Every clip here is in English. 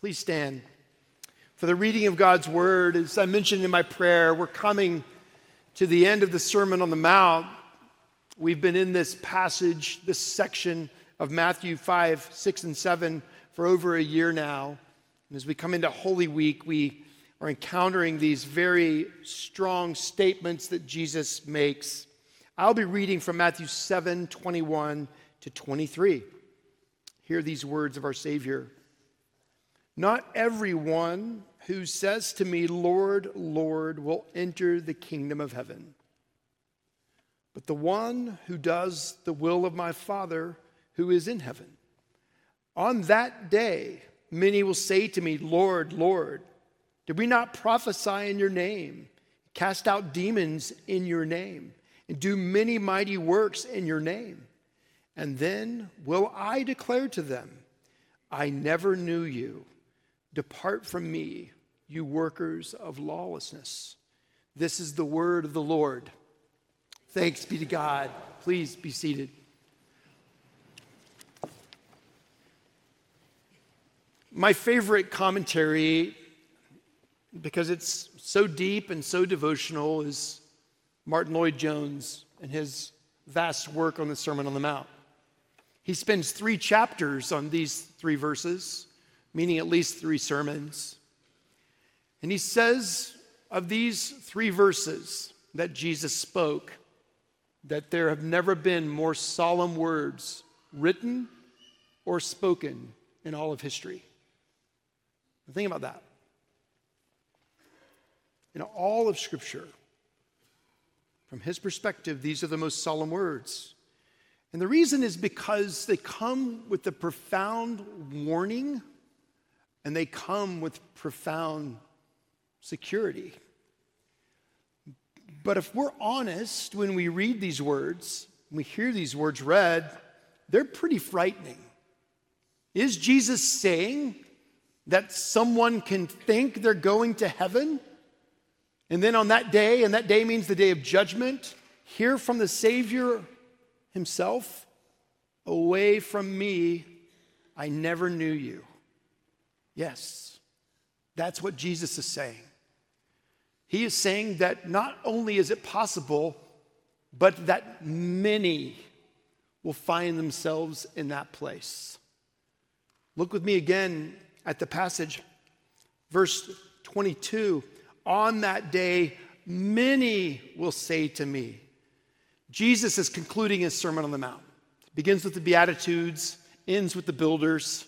Please stand. For the reading of God's word, as I mentioned in my prayer, we're coming to the end of the Sermon on the Mount. We've been in this passage, this section of Matthew 5, 6, and 7 for over a year now. And as we come into Holy Week, we are encountering these very strong statements that Jesus makes. I'll be reading from Matthew 7, 21 to 23. Hear these words of our Savior. Not everyone who says to me, Lord, Lord, will enter the kingdom of heaven, but the one who does the will of my Father who is in heaven. On that day, many will say to me, Lord, Lord, did we not prophesy in your name, cast out demons in your name, and do many mighty works in your name? And then will I declare to them, I never knew you. Depart from me, you workers of lawlessness. This is the word of the Lord. Thanks be to God. Please be seated. My favorite commentary, because it's so deep and so devotional, is Martyn Lloyd-Jones and his vast work on the Sermon on the Mount. He spends three chapters on these three verses, meaning at least three sermons. And he says of these three verses that Jesus spoke, that there have never been more solemn words written or spoken in all of history. Think about that. In all of Scripture, from his perspective, these are the most solemn words. And the reason is because they come with a profound warning and they come with profound security. But if we're honest, when we read these words, we hear these words read, they're pretty frightening. Is Jesus saying that someone can think they're going to heaven? And then on that day, and that day means the day of judgment, hear from the Savior himself, Away from me, I never knew you. Yes, that's what Jesus is saying. He is saying that not only is it possible, but that many will find themselves in that place. Look with me again at the passage, verse 22. On that day, many will say to me, Jesus is concluding his Sermon on the Mount. It begins with the Beatitudes, ends with the builders.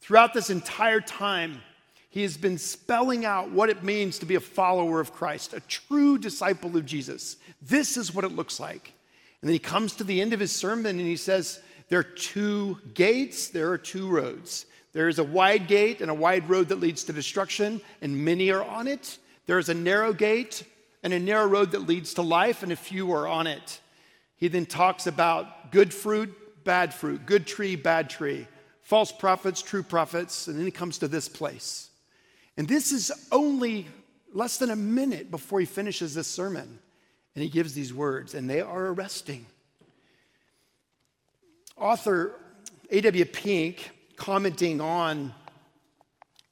Throughout this entire time, he has been spelling out what it means to be a follower of Christ, a true disciple of Jesus. This is what it looks like. And then he comes to the end of his sermon and he says, There are two gates, there are two roads. There is a wide gate and a wide road that leads to destruction, and many are on it. There is a narrow gate and a narrow road that leads to life, and a few are on it. He then talks about good fruit, bad fruit, good tree, bad tree, false prophets, true prophets, and then he comes to this place. And this is only less than a minute before he finishes this sermon. And he gives these words, and they are arresting. Author A.W. Pink, commenting on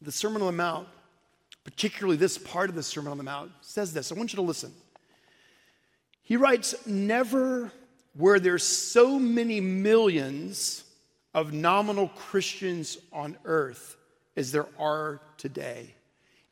the Sermon on the Mount, particularly this part of the Sermon on the Mount, says this. I want you to listen. He writes, Never were there so many millions of nominal Christians on earth as there are today.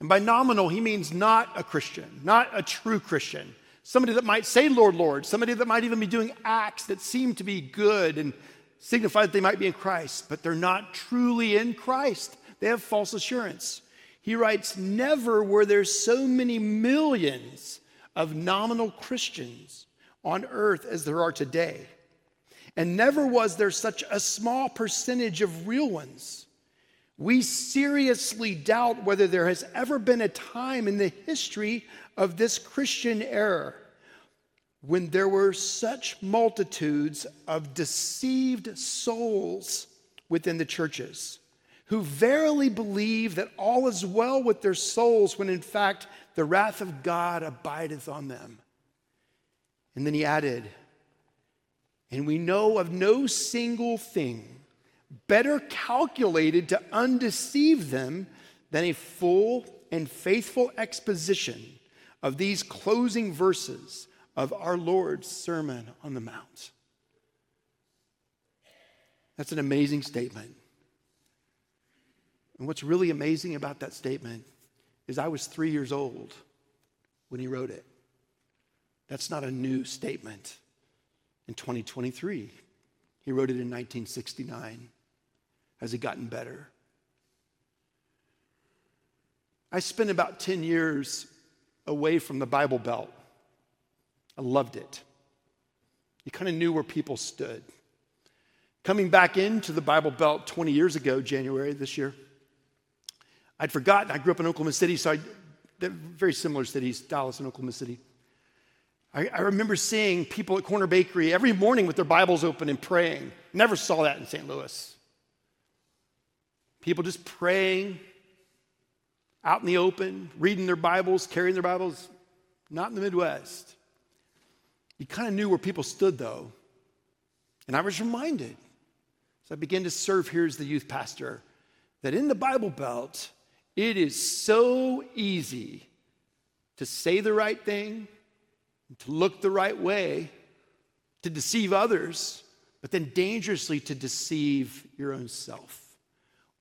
And by nominal, he means not a Christian, not a true Christian. Somebody that might say, Lord, Lord, somebody that might even be doing acts that seem to be good and signify that they might be in Christ, but they're not truly in Christ. They have false assurance. He writes, Never were there so many millions of nominal Christians on earth as there are today. And never was there such a small percentage of real ones. We seriously doubt whether there has ever been a time in the history of this Christian era when there were such multitudes of deceived souls within the churches who verily believe that all is well with their souls when in fact the wrath of God abideth on them. And then he added, and we know of no single thing better calculated to undeceive them than a full and faithful exposition of these closing verses of our Lord's Sermon on the Mount. That's an amazing statement. And what's really amazing about that statement is I was three years old when he wrote it. That's not a new statement in 2023. He wrote it in 1969. Has it gotten better? I spent about 10 years away from the Bible Belt. I loved it. You kind of knew where people stood. Coming back into the Bible Belt 20 years ago, January this year, I'd forgotten. I grew up in Oklahoma City, so I, very similar cities, Dallas and Oklahoma City. I, I remember seeing people at Corner Bakery every morning with their Bibles open and praying. Never saw that in St. Louis. People just praying out in the open, reading their Bibles, carrying their Bibles. Not in the Midwest. You kind of knew where people stood, though. And I was reminded, as I began to serve here as the youth pastor, that in the Bible Belt, it is so easy to say the right thing, to look the right way, to deceive others, but then dangerously to deceive your own self.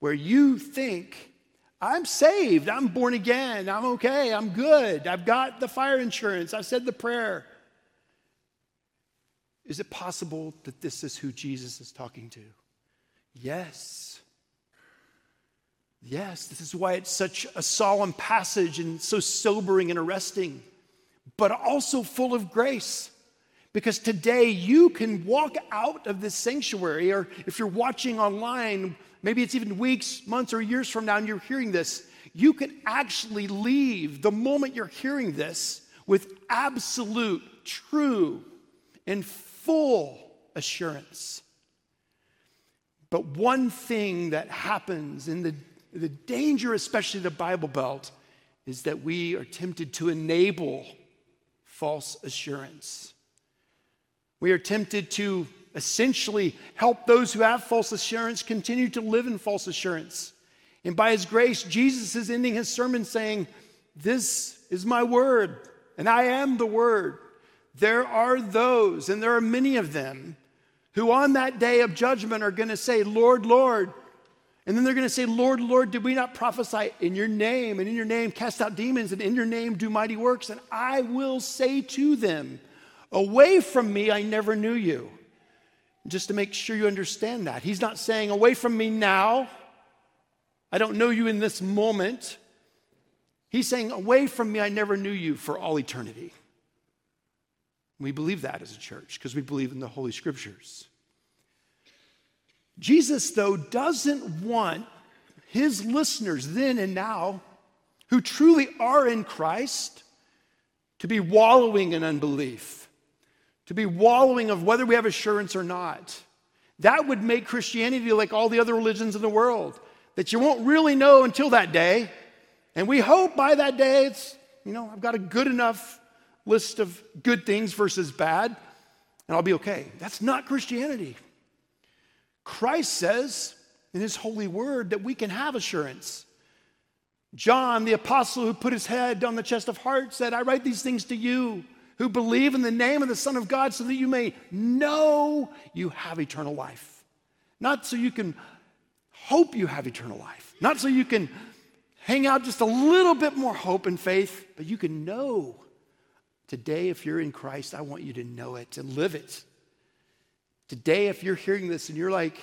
Where you think, I'm saved, I'm born again, I'm okay, I'm good, I've got the fire insurance, I've said the prayer. Is it possible that this is who Jesus is talking to? Yes. Yes, this is why it's such a solemn passage and so sobering and arresting, but also full of grace. Because today you can walk out of this sanctuary, or if you're watching online, maybe it's even weeks, months, or years from now, and you're hearing this, you can actually leave the moment you're hearing this with absolute, true, and full assurance. But one thing that happens in the the danger, especially the Bible Belt, is that we are tempted to enable false assurance. We are tempted to essentially help those who have false assurance continue to live in false assurance. And by his grace, Jesus is ending his sermon saying, This is my word, and I am the word. There are those, and there are many of them, who on that day of judgment are going to say, Lord, Lord, and then they're going to say, Lord, Lord, did we not prophesy in your name and in your name cast out demons and in your name do mighty works? And I will say to them, Away from me, I never knew you. Just to make sure you understand that. He's not saying, Away from me now. I don't know you in this moment. He's saying, Away from me, I never knew you for all eternity. We believe that as a church because we believe in the Holy Scriptures. Jesus, though, doesn't want his listeners then and now, who truly are in Christ, to be wallowing in unbelief, to be wallowing of whether we have assurance or not. That would make Christianity like all the other religions in the world, that you won't really know until that day. And we hope by that day it's, you know, I've got a good enough list of good things versus bad, and I'll be okay. That's not Christianity. Christ says in his holy word that we can have assurance. John, the apostle who put his head on the chest of heart, said, I write these things to you who believe in the name of the Son of God so that you may know you have eternal life. Not so you can hope you have eternal life, not so you can hang out just a little bit more hope and faith, but you can know. Today, if you're in Christ, I want you to know it and live it. Today, if you're hearing this and you're like,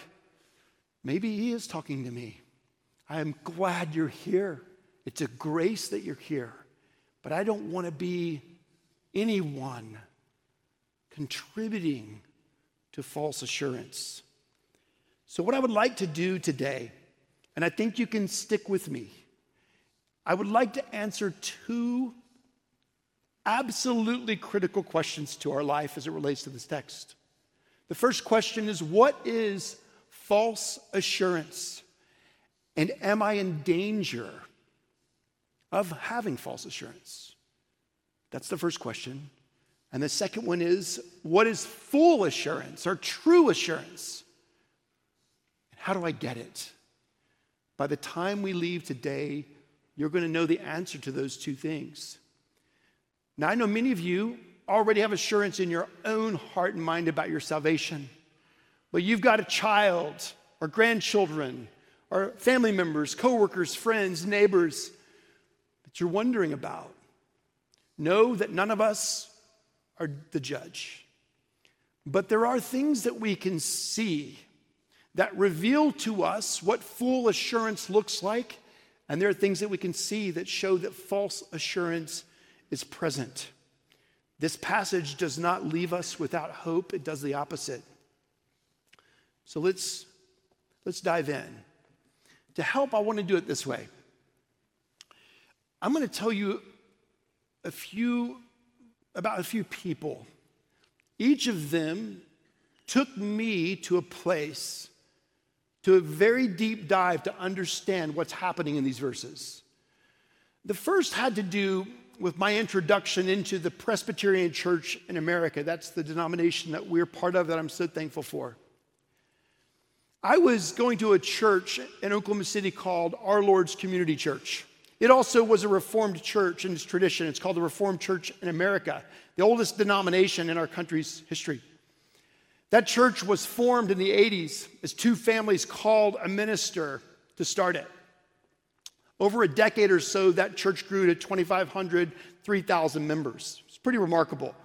maybe he is talking to me, I am glad you're here. It's a grace that you're here. But I don't want to be anyone contributing to false assurance. So, what I would like to do today, and I think you can stick with me, I would like to answer two absolutely critical questions to our life as it relates to this text. The first question is What is false assurance? And am I in danger of having false assurance? That's the first question. And the second one is What is full assurance or true assurance? And how do I get it? By the time we leave today, you're going to know the answer to those two things. Now, I know many of you already have assurance in your own heart and mind about your salvation, but you've got a child or grandchildren or family members, coworkers, friends, neighbors that you're wondering about. Know that none of us are the judge. But there are things that we can see that reveal to us what full assurance looks like, and there are things that we can see that show that false assurance is present. This passage does not leave us without hope, it does the opposite. So let's, let's dive in. To help, I want to do it this way. I'm going to tell you a few about a few people. Each of them took me to a place, to a very deep dive to understand what's happening in these verses. The first had to do with my introduction into the Presbyterian Church in America. That's the denomination that we're part of that I'm so thankful for. I was going to a church in Oklahoma City called Our Lord's Community Church. It also was a Reformed church in its tradition. It's called the Reformed Church in America, the oldest denomination in our country's history. That church was formed in the 80s as two families called a minister to start it. Over a decade or so, that church grew to 2,500, 3,000 members. It's pretty remarkable.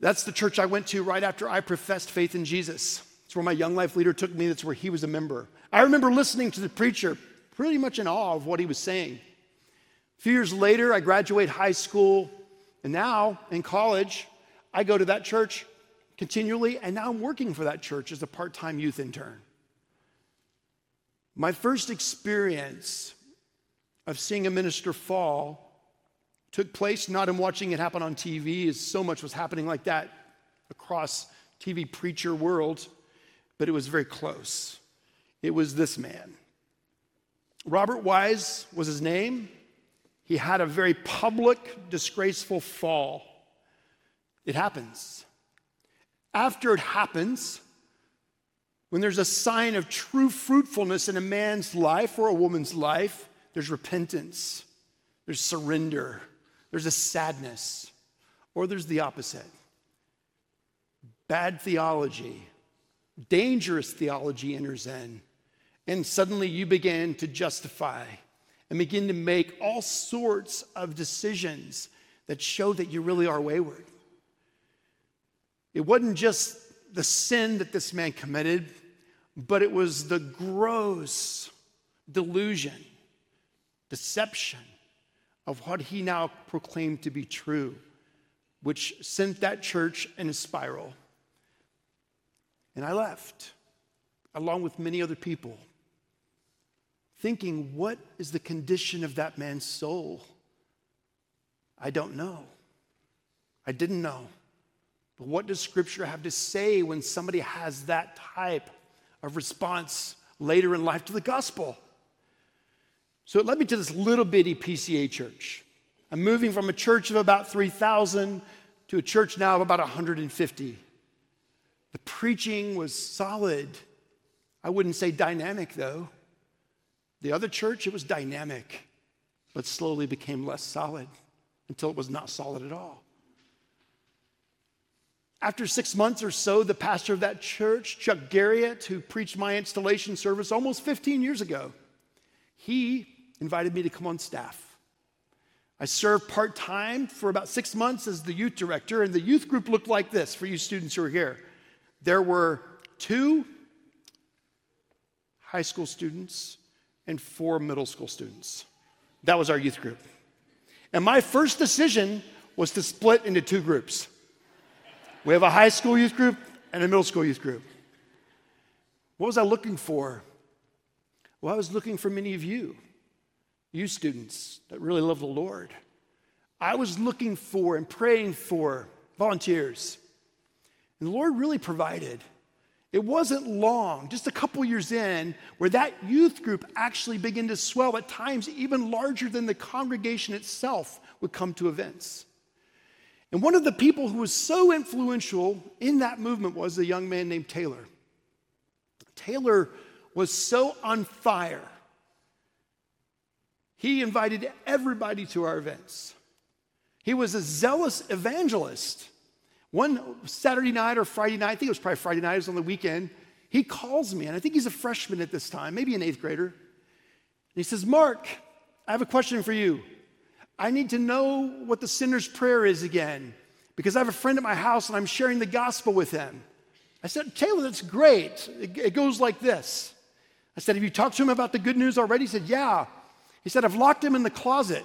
That's the church I went to right after I professed faith in Jesus. It's where my young life leader took me. That's where he was a member. I remember listening to the preacher pretty much in awe of what he was saying. A few years later, I graduate high school, and now in college, I go to that church continually, and now I'm working for that church as a part time youth intern. My first experience of seeing a minister fall took place not in watching it happen on TV, as so much was happening like that across TV preacher world, but it was very close. It was this man. Robert Wise was his name. He had a very public, disgraceful fall. It happens. After it happens, when there's a sign of true fruitfulness in a man's life or a woman's life, there's repentance, there's surrender, there's a sadness, or there's the opposite. Bad theology, dangerous theology enters in and suddenly you begin to justify and begin to make all sorts of decisions that show that you really are wayward. It wasn't just the sin that this man committed, but it was the gross delusion, deception of what he now proclaimed to be true, which sent that church in a spiral. And I left, along with many other people thinking, what is the condition of that man's soul? I don't know. I didn't know. But what does Scripture have to say when somebody has that type of response later in life to the gospel? So it led me to this little bitty PCA church. I'm moving from a church of about 3,000 to a church now of about 150. The preaching was solid. I wouldn't say dynamic, though. The other church, it was dynamic, but slowly became less solid until it was not solid at all. After six months or so, the pastor of that church, Chuck Garriott, who preached my installation service almost 15 years ago, he invited me to come on staff. I served part time for about six months as the youth director, and the youth group looked like this for you students who are here. There were two high school students and four middle school students. That was our youth group. And my first decision was to split into two groups. We have a high school youth group and a middle school youth group. What was I looking for? Well, I was looking for many of you, you students that really love the Lord. I was looking for and praying for volunteers. And the Lord really provided. It wasn't long, just a couple years in, where that youth group actually began to swell, at times even larger than the congregation itself would come to events. And one of the people who was so influential in that movement was a young man named Taylor. Taylor was so on fire. He invited everybody to our events. He was a zealous evangelist. One Saturday night or Friday night, I think it was probably Friday night, it was on the weekend, he calls me, and I think he's a freshman at this time, maybe an eighth grader. And he says, Mark, I have a question for you. I need to know what the sinner's prayer is again because I have a friend at my house and I'm sharing the gospel with him. I said, Taylor, that's great. It, goes like this. I said, Have you talked to him about the good news already? He said, Yeah. He said, I've locked him in the closet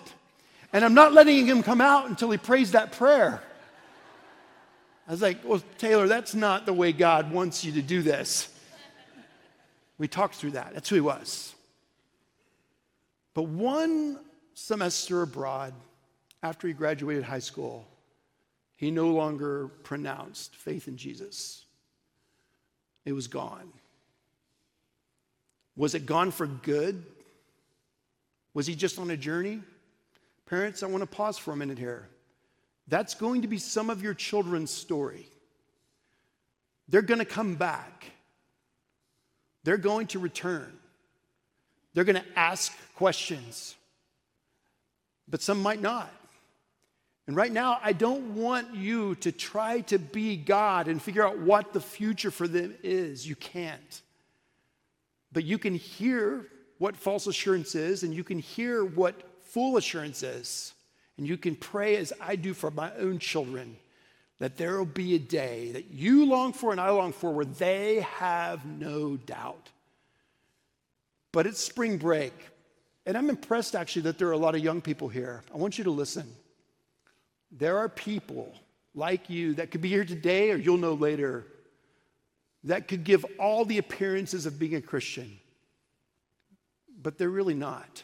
and I'm not letting him come out until he prays that prayer. I was like, Well, Taylor, that's not the way God wants you to do this. We talked through that. That's who he was. But one semester abroad, after he graduated high school, he no longer pronounced faith in Jesus. It was gone. Was it gone for good? Was he just on a journey? Parents, I want to pause for a minute here. That's going to be some of your children's story. They're going to come back. They're going to return. They're going to ask questions, but some might not. And right now, I don't want you to try to be God and figure out what the future for them is. You can't. But you can hear what false assurance is, and you can hear what full assurance is. And you can pray as I do for my own children that there will be a day that you long for and I long for where they have no doubt. But it's spring break, and I'm impressed actually that there are a lot of young people here. I want you to listen. There are people like you that could be here today or you'll know later that could give all the appearances of being a Christian, but they're really not.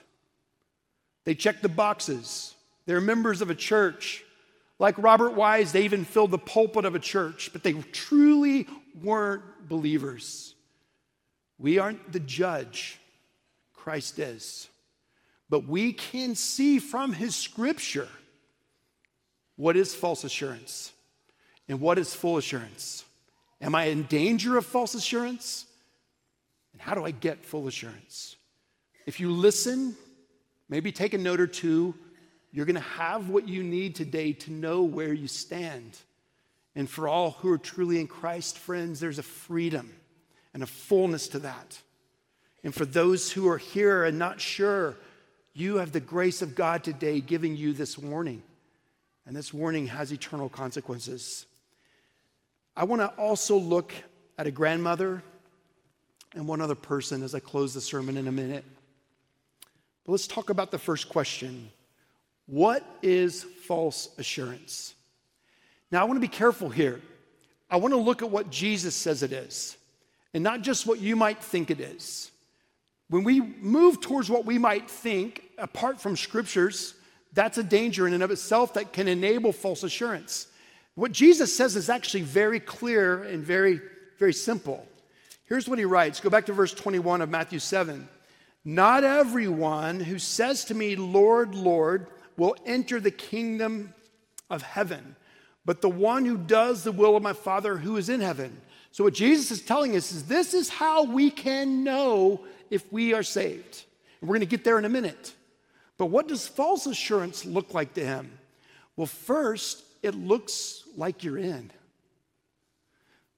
They check the boxes, they're members of a church. Like Robert Wise, they even filled the pulpit of a church, but they truly weren't believers. We aren't the judge, Christ is. But we can see from his scripture what is false assurance and what is full assurance. Am I in danger of false assurance? And how do I get full assurance? If you listen, maybe take a note or two, you're going to have what you need today to know where you stand. And for all who are truly in Christ, friends, there's a freedom and a fullness to that. And for those who are here and not sure, you have the grace of God today giving you this warning. And this warning has eternal consequences. I want to also look at a grandmother and one other person as I close the sermon in a minute. But let's talk about the first question What is false assurance? Now, I want to be careful here. I want to look at what Jesus says it is, and not just what you might think it is. When we move towards what we might think, apart from scriptures, that's a danger in and of itself that can enable false assurance. What Jesus says is actually very clear and very, very simple. Here's what he writes go back to verse 21 of Matthew 7. Not everyone who says to me, Lord, Lord, will enter the kingdom of heaven, but the one who does the will of my Father who is in heaven. So, what Jesus is telling us is this is how we can know if we are saved. And we're going to get there in a minute. But what does false assurance look like to him? Well, first, it looks like you're in.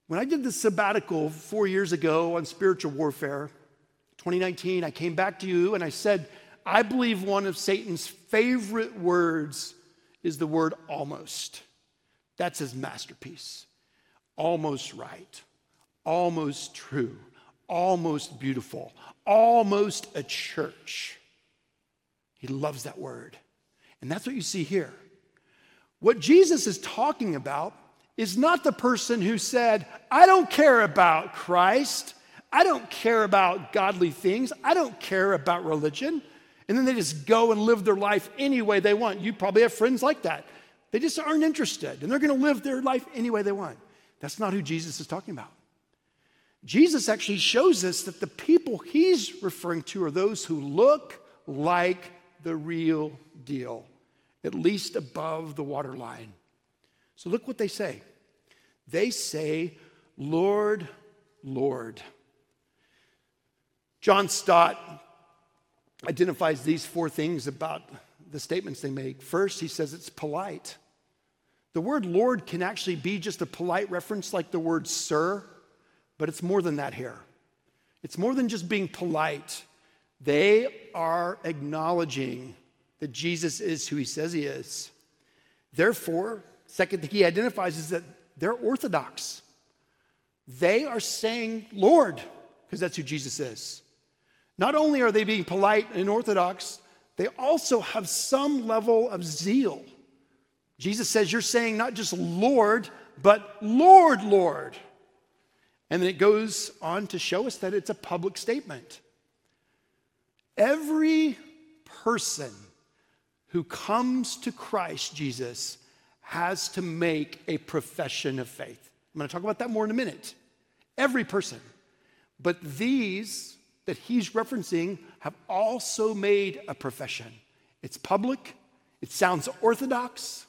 When I did the sabbatical four years ago on spiritual warfare, 2019, I came back to you and I said, I believe one of Satan's favorite words is the word almost. That's his masterpiece. Almost right, almost true, almost beautiful, almost a church. He loves that word. And that's what you see here. What Jesus is talking about is not the person who said, I don't care about Christ. I don't care about godly things. I don't care about religion. And then they just go and live their life any way they want. You probably have friends like that. They just aren't interested and they're going to live their life any way they want. That's not who Jesus is talking about. Jesus actually shows us that the people he's referring to are those who look like the real deal, at least above the waterline. So look what they say. They say, Lord, Lord. John Stott identifies these four things about the statements they make. First, he says it's polite. The word Lord can actually be just a polite reference like the word sir, but it's more than that here. It's more than just being polite. They are acknowledging that Jesus is who he says he is. Therefore, second thing he identifies is that they're orthodox. They are saying Lord, because that's who Jesus is. Not only are they being polite and orthodox, they also have some level of zeal. Jesus says, You're saying not just Lord, but Lord, Lord. And then it goes on to show us that it's a public statement. Every person who comes to Christ Jesus has to make a profession of faith. I'm going to talk about that more in a minute. Every person. But these that he's referencing have also made a profession. It's public, it sounds orthodox,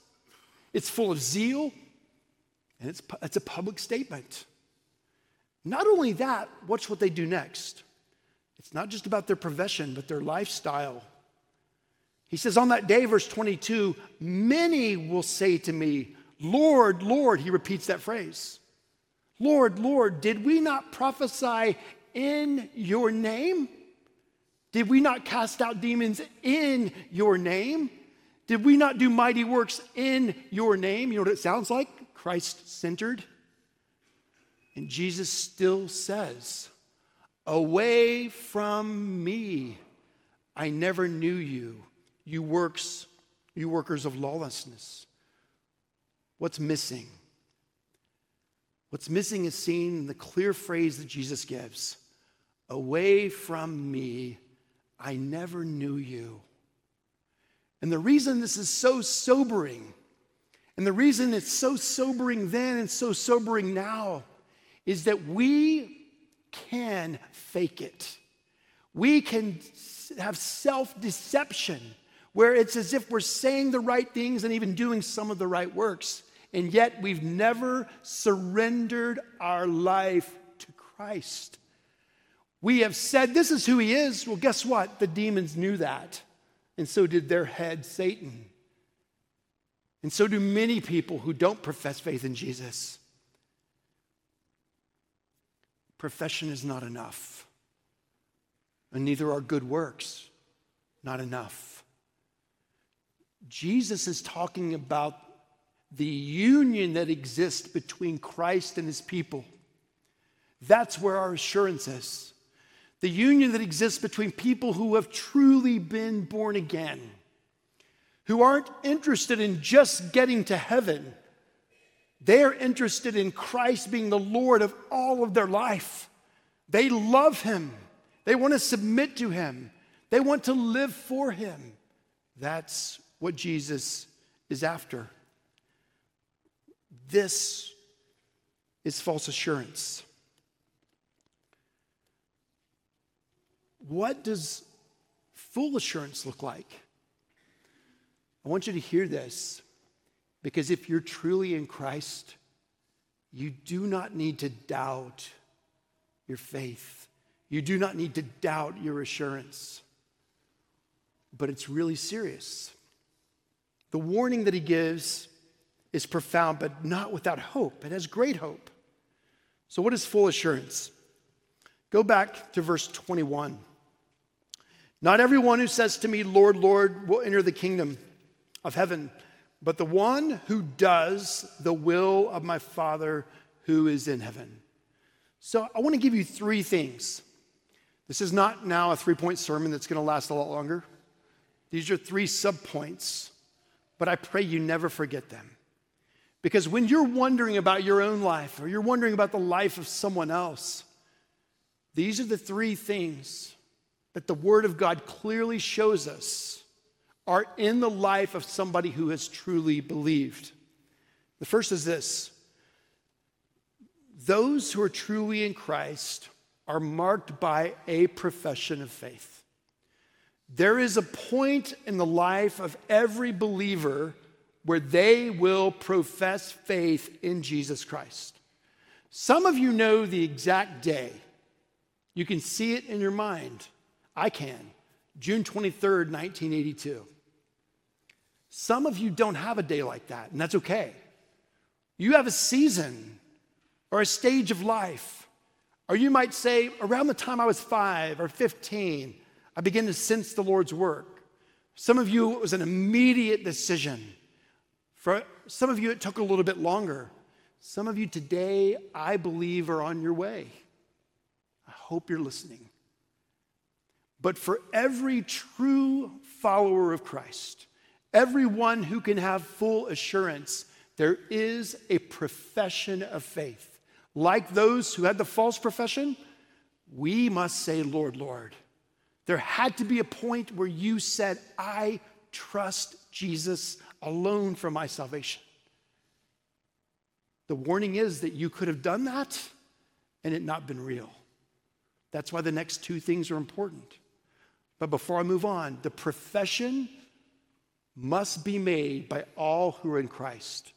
it's full of zeal, and it's, it's a public statement. Not only that, watch what they do next. It's not just about their profession, but their lifestyle. He says, On that day, verse 22, many will say to me, Lord, Lord, he repeats that phrase. Lord, Lord, did we not prophesy in your name? Did we not cast out demons in your name? Did we not do mighty works in your name? You know what it sounds like? Christ centered. And Jesus still says, Away from me, I never knew you, you works, you workers of lawlessness. What's missing? What's missing is seen in the clear phrase that Jesus gives Away from me, I never knew you. And the reason this is so sobering, and the reason it's so sobering then and so sobering now, is that we can fake it. We can have self deception where it's as if we're saying the right things and even doing some of the right works, and yet we've never surrendered our life to Christ. We have said this is who he is. Well, guess what? The demons knew that. And so did their head, Satan. And so do many people who don't profess faith in Jesus. Profession is not enough, and neither are good works not enough. Jesus is talking about the union that exists between Christ and his people. That's where our assurance is the union that exists between people who have truly been born again, who aren't interested in just getting to heaven. They're interested in Christ being the Lord of all of their life. They love Him, they want to submit to Him, they want to live for Him. That's what Jesus is after. This is false assurance. What does full assurance look like? I want you to hear this because if you're truly in Christ, you do not need to doubt your faith. You do not need to doubt your assurance. But it's really serious. The warning that he gives is profound, but not without hope. It has great hope. So, what is full assurance? Go back to verse 21. Not everyone who says to me, Lord, Lord, will enter the kingdom of heaven, but the one who does the will of my Father who is in heaven. So I want to give you three things. This is not now a three point sermon that's going to last a lot longer. These are three sub points, but I pray you never forget them. Because when you're wondering about your own life or you're wondering about the life of someone else, these are the three things that the Word of God clearly shows us are in the life of somebody who has truly believed. The first is this those who are truly in Christ are marked by a profession of faith. There is a point in the life of every believer where they will profess faith in Jesus Christ. Some of you know the exact day You can see it in your mind. I can. June 23rd, 1982. Some of you don't have a day like that, and that's okay. You have a season or a stage of life. Or you might say, around the time I was five or 15, I began to sense the Lord's work. Some of you, it was an immediate decision. For some of you, it took a little bit longer. Some of you today, I believe, are on your way. I hope you're listening. But for every true follower of Christ, everyone who can have full assurance, there is a profession of faith. Like those who had the false profession, we must say, Lord, Lord. There had to be a point where you said, I trust Jesus alone for my salvation. The warning is that you could have done that and it not been real. That's why the next two things are important. But before I move on, the profession must be made by all who are in Christ.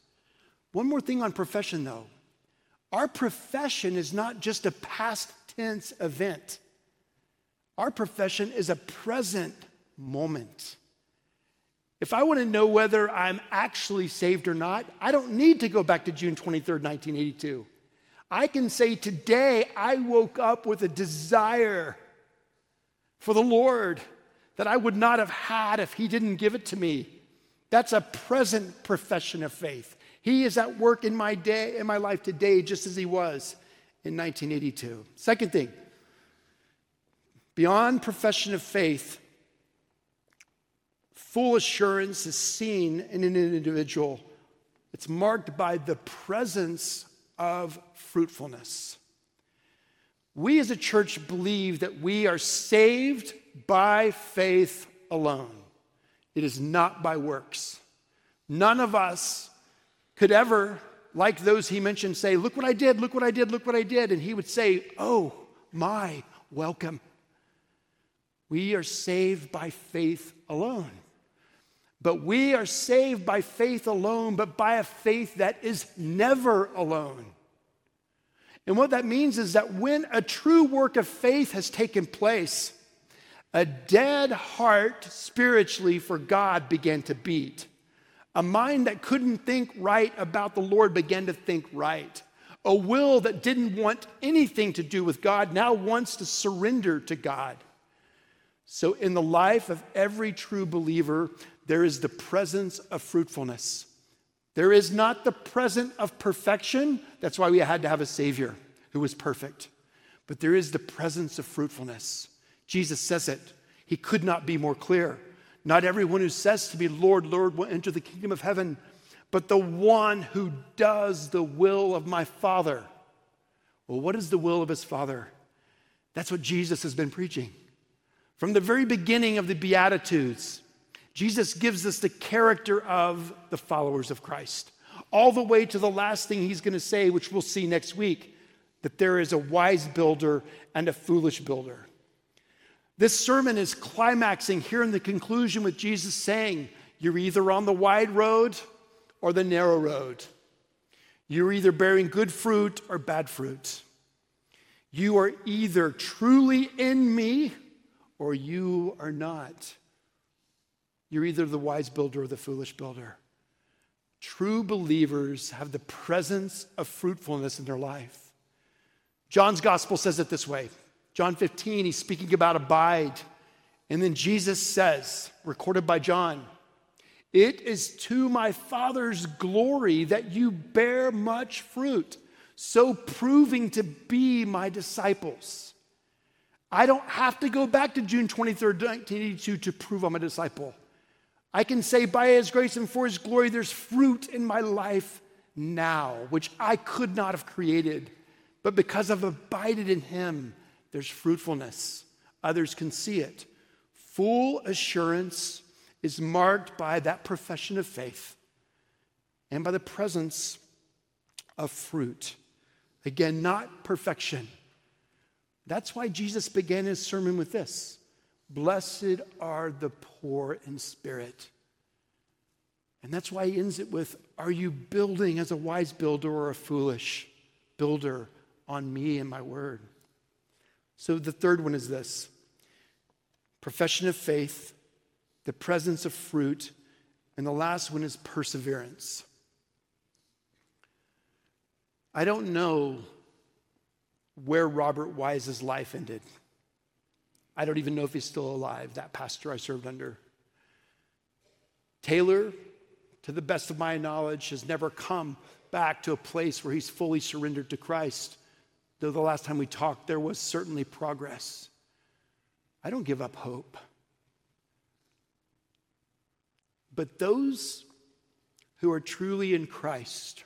One more thing on profession, though. Our profession is not just a past tense event, our profession is a present moment. If I want to know whether I'm actually saved or not, I don't need to go back to June 23rd, 1982. I can say today I woke up with a desire for the Lord that I would not have had if He didn't give it to me. That's a present profession of faith. He is at work in my day, in my life today, just as He was in 1982. Second thing, beyond profession of faith, full assurance is seen in an individual. It's marked by the presence of fruitfulness. We as a church believe that we are saved by faith alone. It is not by works. None of us could ever, like those he mentioned, say, Look what I did, look what I did, look what I did. And he would say, Oh, my, welcome. We are saved by faith alone. But we are saved by faith alone, but by a faith that is never alone. And what that means is that when a true work of faith has taken place, a dead heart spiritually for God began to beat. A mind that couldn't think right about the Lord began to think right. A will that didn't want anything to do with God now wants to surrender to God. So, in the life of every true believer, there is the presence of fruitfulness. There is not the present of perfection. That's why we had to have a Savior who was perfect. But there is the presence of fruitfulness. Jesus says it. He could not be more clear. Not everyone who says to me, Lord, Lord, will enter the kingdom of heaven, but the one who does the will of my Father. Well, what is the will of his Father? That's what Jesus has been preaching. From the very beginning of the Beatitudes, Jesus gives us the character of the followers of Christ, all the way to the last thing he's going to say, which we'll see next week that there is a wise builder and a foolish builder. This sermon is climaxing here in the conclusion with Jesus saying, You're either on the wide road or the narrow road. You're either bearing good fruit or bad fruit. You are either truly in me or you are not. You're either the wise builder or the foolish builder. True believers have the presence of fruitfulness in their life. John's gospel says it this way John 15, he's speaking about abide. And then Jesus says, recorded by John, it is to my Father's glory that you bear much fruit, so proving to be my disciples. I don't have to go back to June 23rd, 1982 to prove I'm a disciple. I can say, by His grace and for His glory, there's fruit in my life now, which I could not have created. But because I've abided in Him, there's fruitfulness. Others can see it. Full assurance is marked by that profession of faith and by the presence of fruit. Again, not perfection that's why Jesus began his sermon with this Blessed are the poor in spirit. And that's why he ends it with Are you building as a wise builder or a foolish builder on me and my word? So the third one is this profession of faith, the presence of fruit, and the last one is perseverance. I don't know where Robert Wise's life ended. I don't even know if he's still alive, that pastor I served under. Taylor, to the best of my knowledge, has never come back to a place where he's fully surrendered to Christ. Though the last time we talked, there was certainly progress. I don't give up hope. But those who are truly in Christ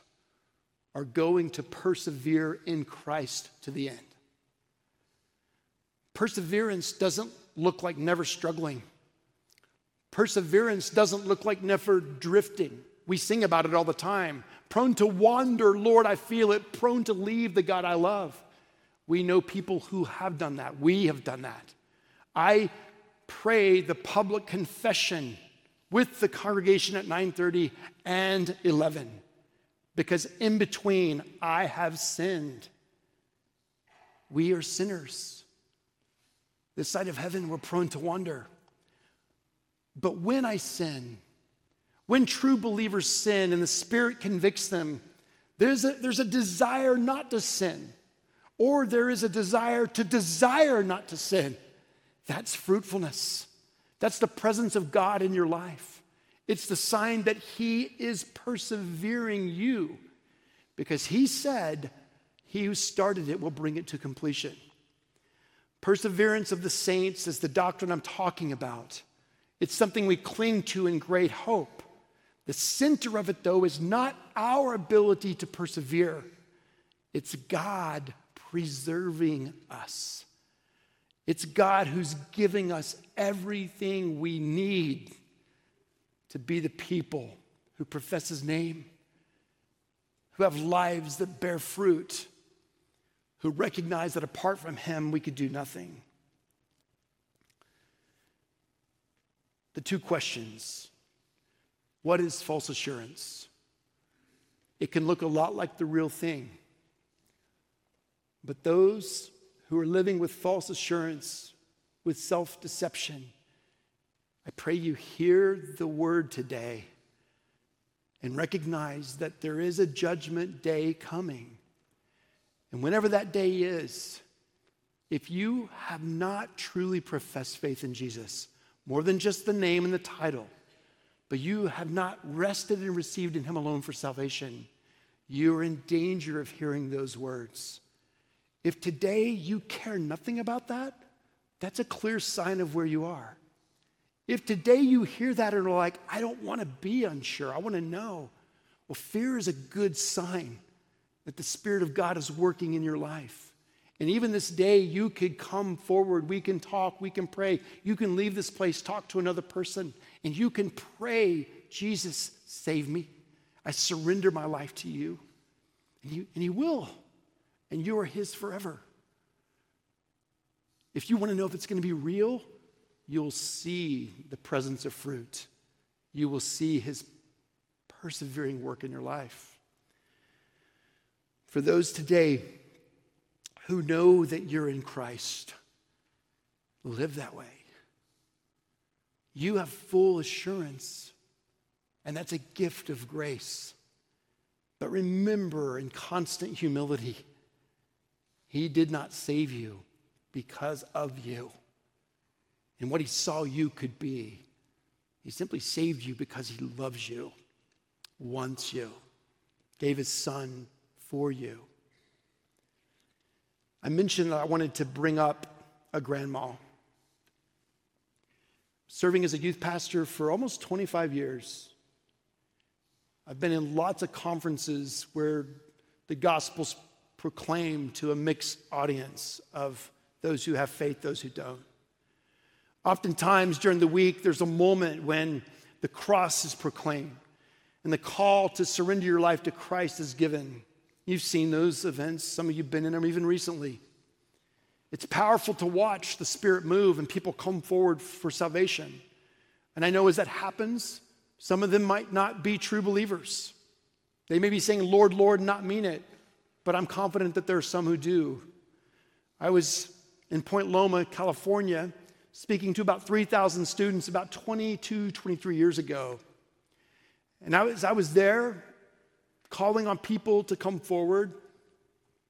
are going to persevere in Christ to the end. Perseverance doesn't look like never struggling. Perseverance doesn't look like never drifting. We sing about it all the time. Prone to wander, Lord, I feel it. Prone to leave the God I love. We know people who have done that. We have done that. I pray the public confession with the congregation at 9:30 and 11 because in between I have sinned. We are sinners. This side of heaven we're prone to wander. But when I sin, when true believers sin and the Spirit convicts them, there's a, there's a desire not to sin, or there is a desire to desire not to sin. That's fruitfulness. That's the presence of God in your life. It's the sign that He is persevering you because He said, He who started it will bring it to completion. Perseverance of the saints is the doctrine I'm talking about. It's something we cling to in great hope. The center of it, though, is not our ability to persevere, it's God preserving us. It's God who's giving us everything we need to be the people who profess His name, who have lives that bear fruit, who recognize that apart from Him, we could do nothing. The two questions What is false assurance? It can look a lot like the real thing. But those who are living with false assurance, with self deception, I pray you hear the word today and recognize that there is a judgment day coming. And whenever that day is, if you have not truly professed faith in Jesus, more than just the name and the title, but you have not rested and received in Him alone for salvation, you are in danger of hearing those words. If today you care nothing about that, that's a clear sign of where you are. If today you hear that and are like, I don't want to be unsure, I want to know, well, fear is a good sign that the Spirit of God is working in your life. And even this day, you could come forward. We can talk. We can pray. You can leave this place, talk to another person, and you can pray, Jesus, save me. I surrender my life to you. And, you, and He will and you are His forever. If you want to know if it's going to be real, you'll see the presence of fruit. You will see His persevering work in your life. For those today who know that you're in Christ, live that way. You have full assurance, and that's a gift of grace. But remember, in constant humility, he did not save you because of you and what he saw you could be. He simply saved you because he loves you, wants you, gave his son for you. I mentioned that I wanted to bring up a grandma. Serving as a youth pastor for almost 25 years. I've been in lots of conferences where the gospel's proclaimed to a mixed audience of those who have faith, those who don't. Oftentimes during the week, there's a moment when the cross is proclaimed and the call to surrender your life to Christ is given. You've seen those events, some of you have been in them even recently. It's powerful to watch the Spirit move and people come forward for salvation. And I know as that happens, some of them might not be true believers. They may be saying, Lord, Lord, not mean it but I'm confident that there are some who do. I was in Point Loma, California, speaking to about 3,000 students about 22, 23 years ago. And as I was there, calling on people to come forward,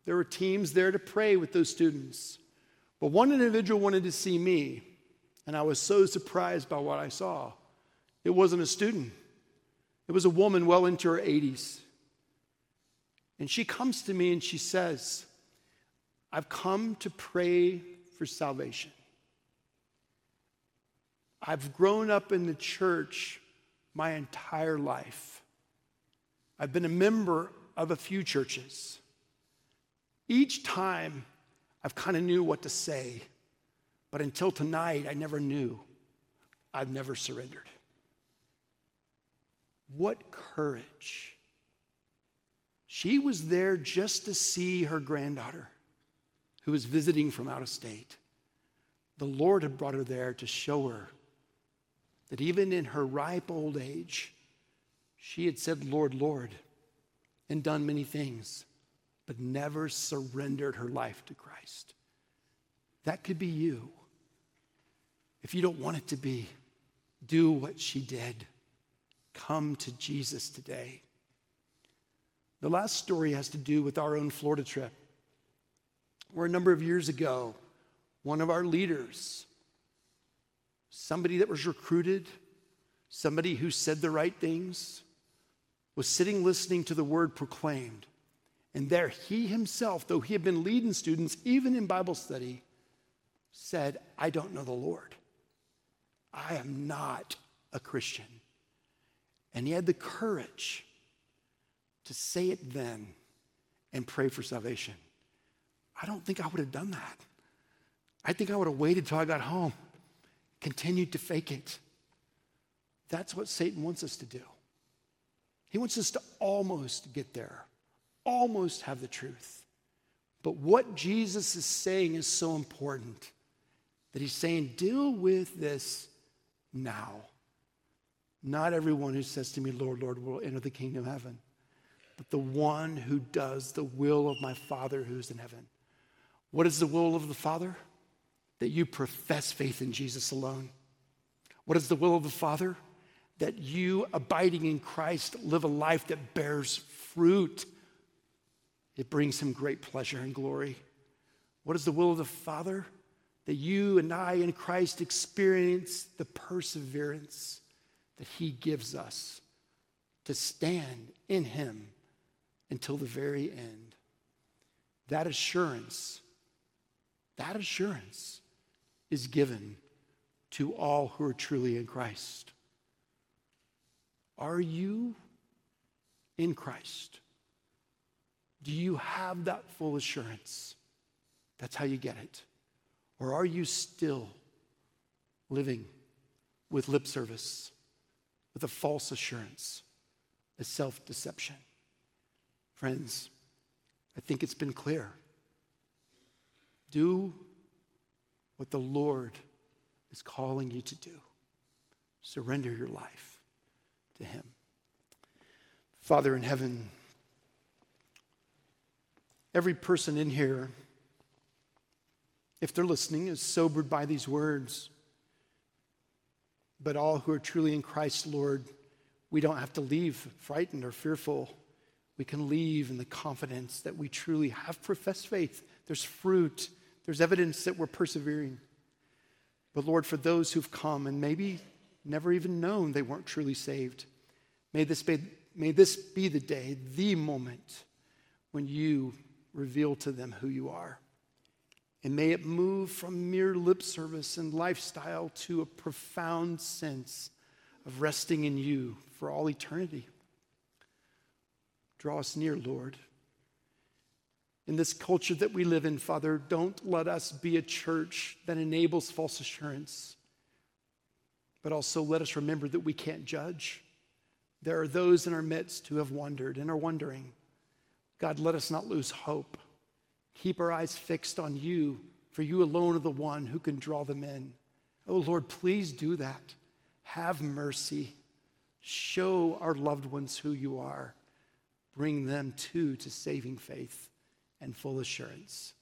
there were teams there to pray with those students. But one individual wanted to see me, and I was so surprised by what I saw. It wasn't a student, it was a woman well into her 80s. And she comes to me and she says, I've come to pray for salvation. I've grown up in the church my entire life. I've been a member of a few churches. Each time I've kind of knew what to say, but until tonight I never knew. I've never surrendered. What courage. She was there just to see her granddaughter who was visiting from out of state. The Lord had brought her there to show her that even in her ripe old age, she had said, Lord, Lord, and done many things, but never surrendered her life to Christ. That could be you. If you don't want it to be, do what she did. Come to Jesus today. The last story has to do with our own Florida trip, where a number of years ago, one of our leaders somebody that was recruited, somebody who said the right things, was sitting listening to the word proclaimed. And there he himself, though he had been leading students, even in Bible study, said, I don't know the Lord. I am not a Christian. And he had the courage to say it then and pray for salvation. I don't think I would have done that. I think I would have waited till I got home continued to fake it. That's what Satan wants us to do. He wants us to almost get there, almost have the truth. But what Jesus is saying is so important that he's saying, deal with this now. Not everyone who says to me, Lord, Lord, will enter the kingdom of heaven, but the one who does the will of my Father who's in heaven. What is the will of the Father? that you profess faith in Jesus alone. What is the will of the Father? That you, abiding in Christ, live a life that bears fruit. It brings him great pleasure and glory. What is the will of the Father? That you and I in Christ experience the perseverance that he gives us to stand in him until the very end. That assurance, that assurance is given to all who are truly in Christ. Are you in Christ? Do you have that full assurance? That's how you get it. Or are you still living with lip service, with a false assurance, a self deception? Friends, I think it's been clear. Do what the Lord is calling you to do. Surrender your life to Him. Father in heaven, every person in here, if they're listening, is sobered by these words. But all who are truly in Christ, Lord, we don't have to leave frightened or fearful. We can leave in the confidence that we truly have professed faith. There's fruit there's evidence that we're persevering. But Lord, for those who've come and maybe never even known they weren't truly saved, may this be, may this be the day, the moment when you reveal to them who you are. And may it move from mere lip service and lifestyle to a profound sense of resting in you for all eternity. Draw us near, Lord in this culture that we live in, Father, don't let us be a church that enables false assurance. But also let us remember that we can't judge. There are those in our midst who have wondered and are wondering. God, let us not lose hope. Keep our eyes fixed on you, for you alone are the one who can draw them in. Oh Lord, please do that. Have mercy. Show our loved ones who you are. Bring them too to saving faith and full assurance.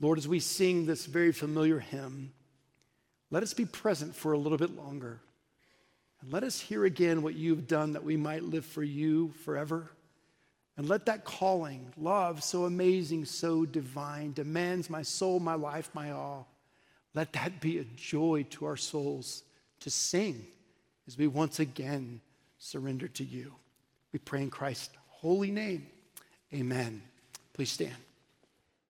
Lord, as we sing this very familiar hymn, let us be present for a little bit longer. And let us hear again what you've done that we might live for you forever. And let that calling, love so amazing, so divine, demands my soul, my life, my all. Let that be a joy to our souls to sing as we once again surrender to you. We pray in Christ's holy name. Amen. Please stand.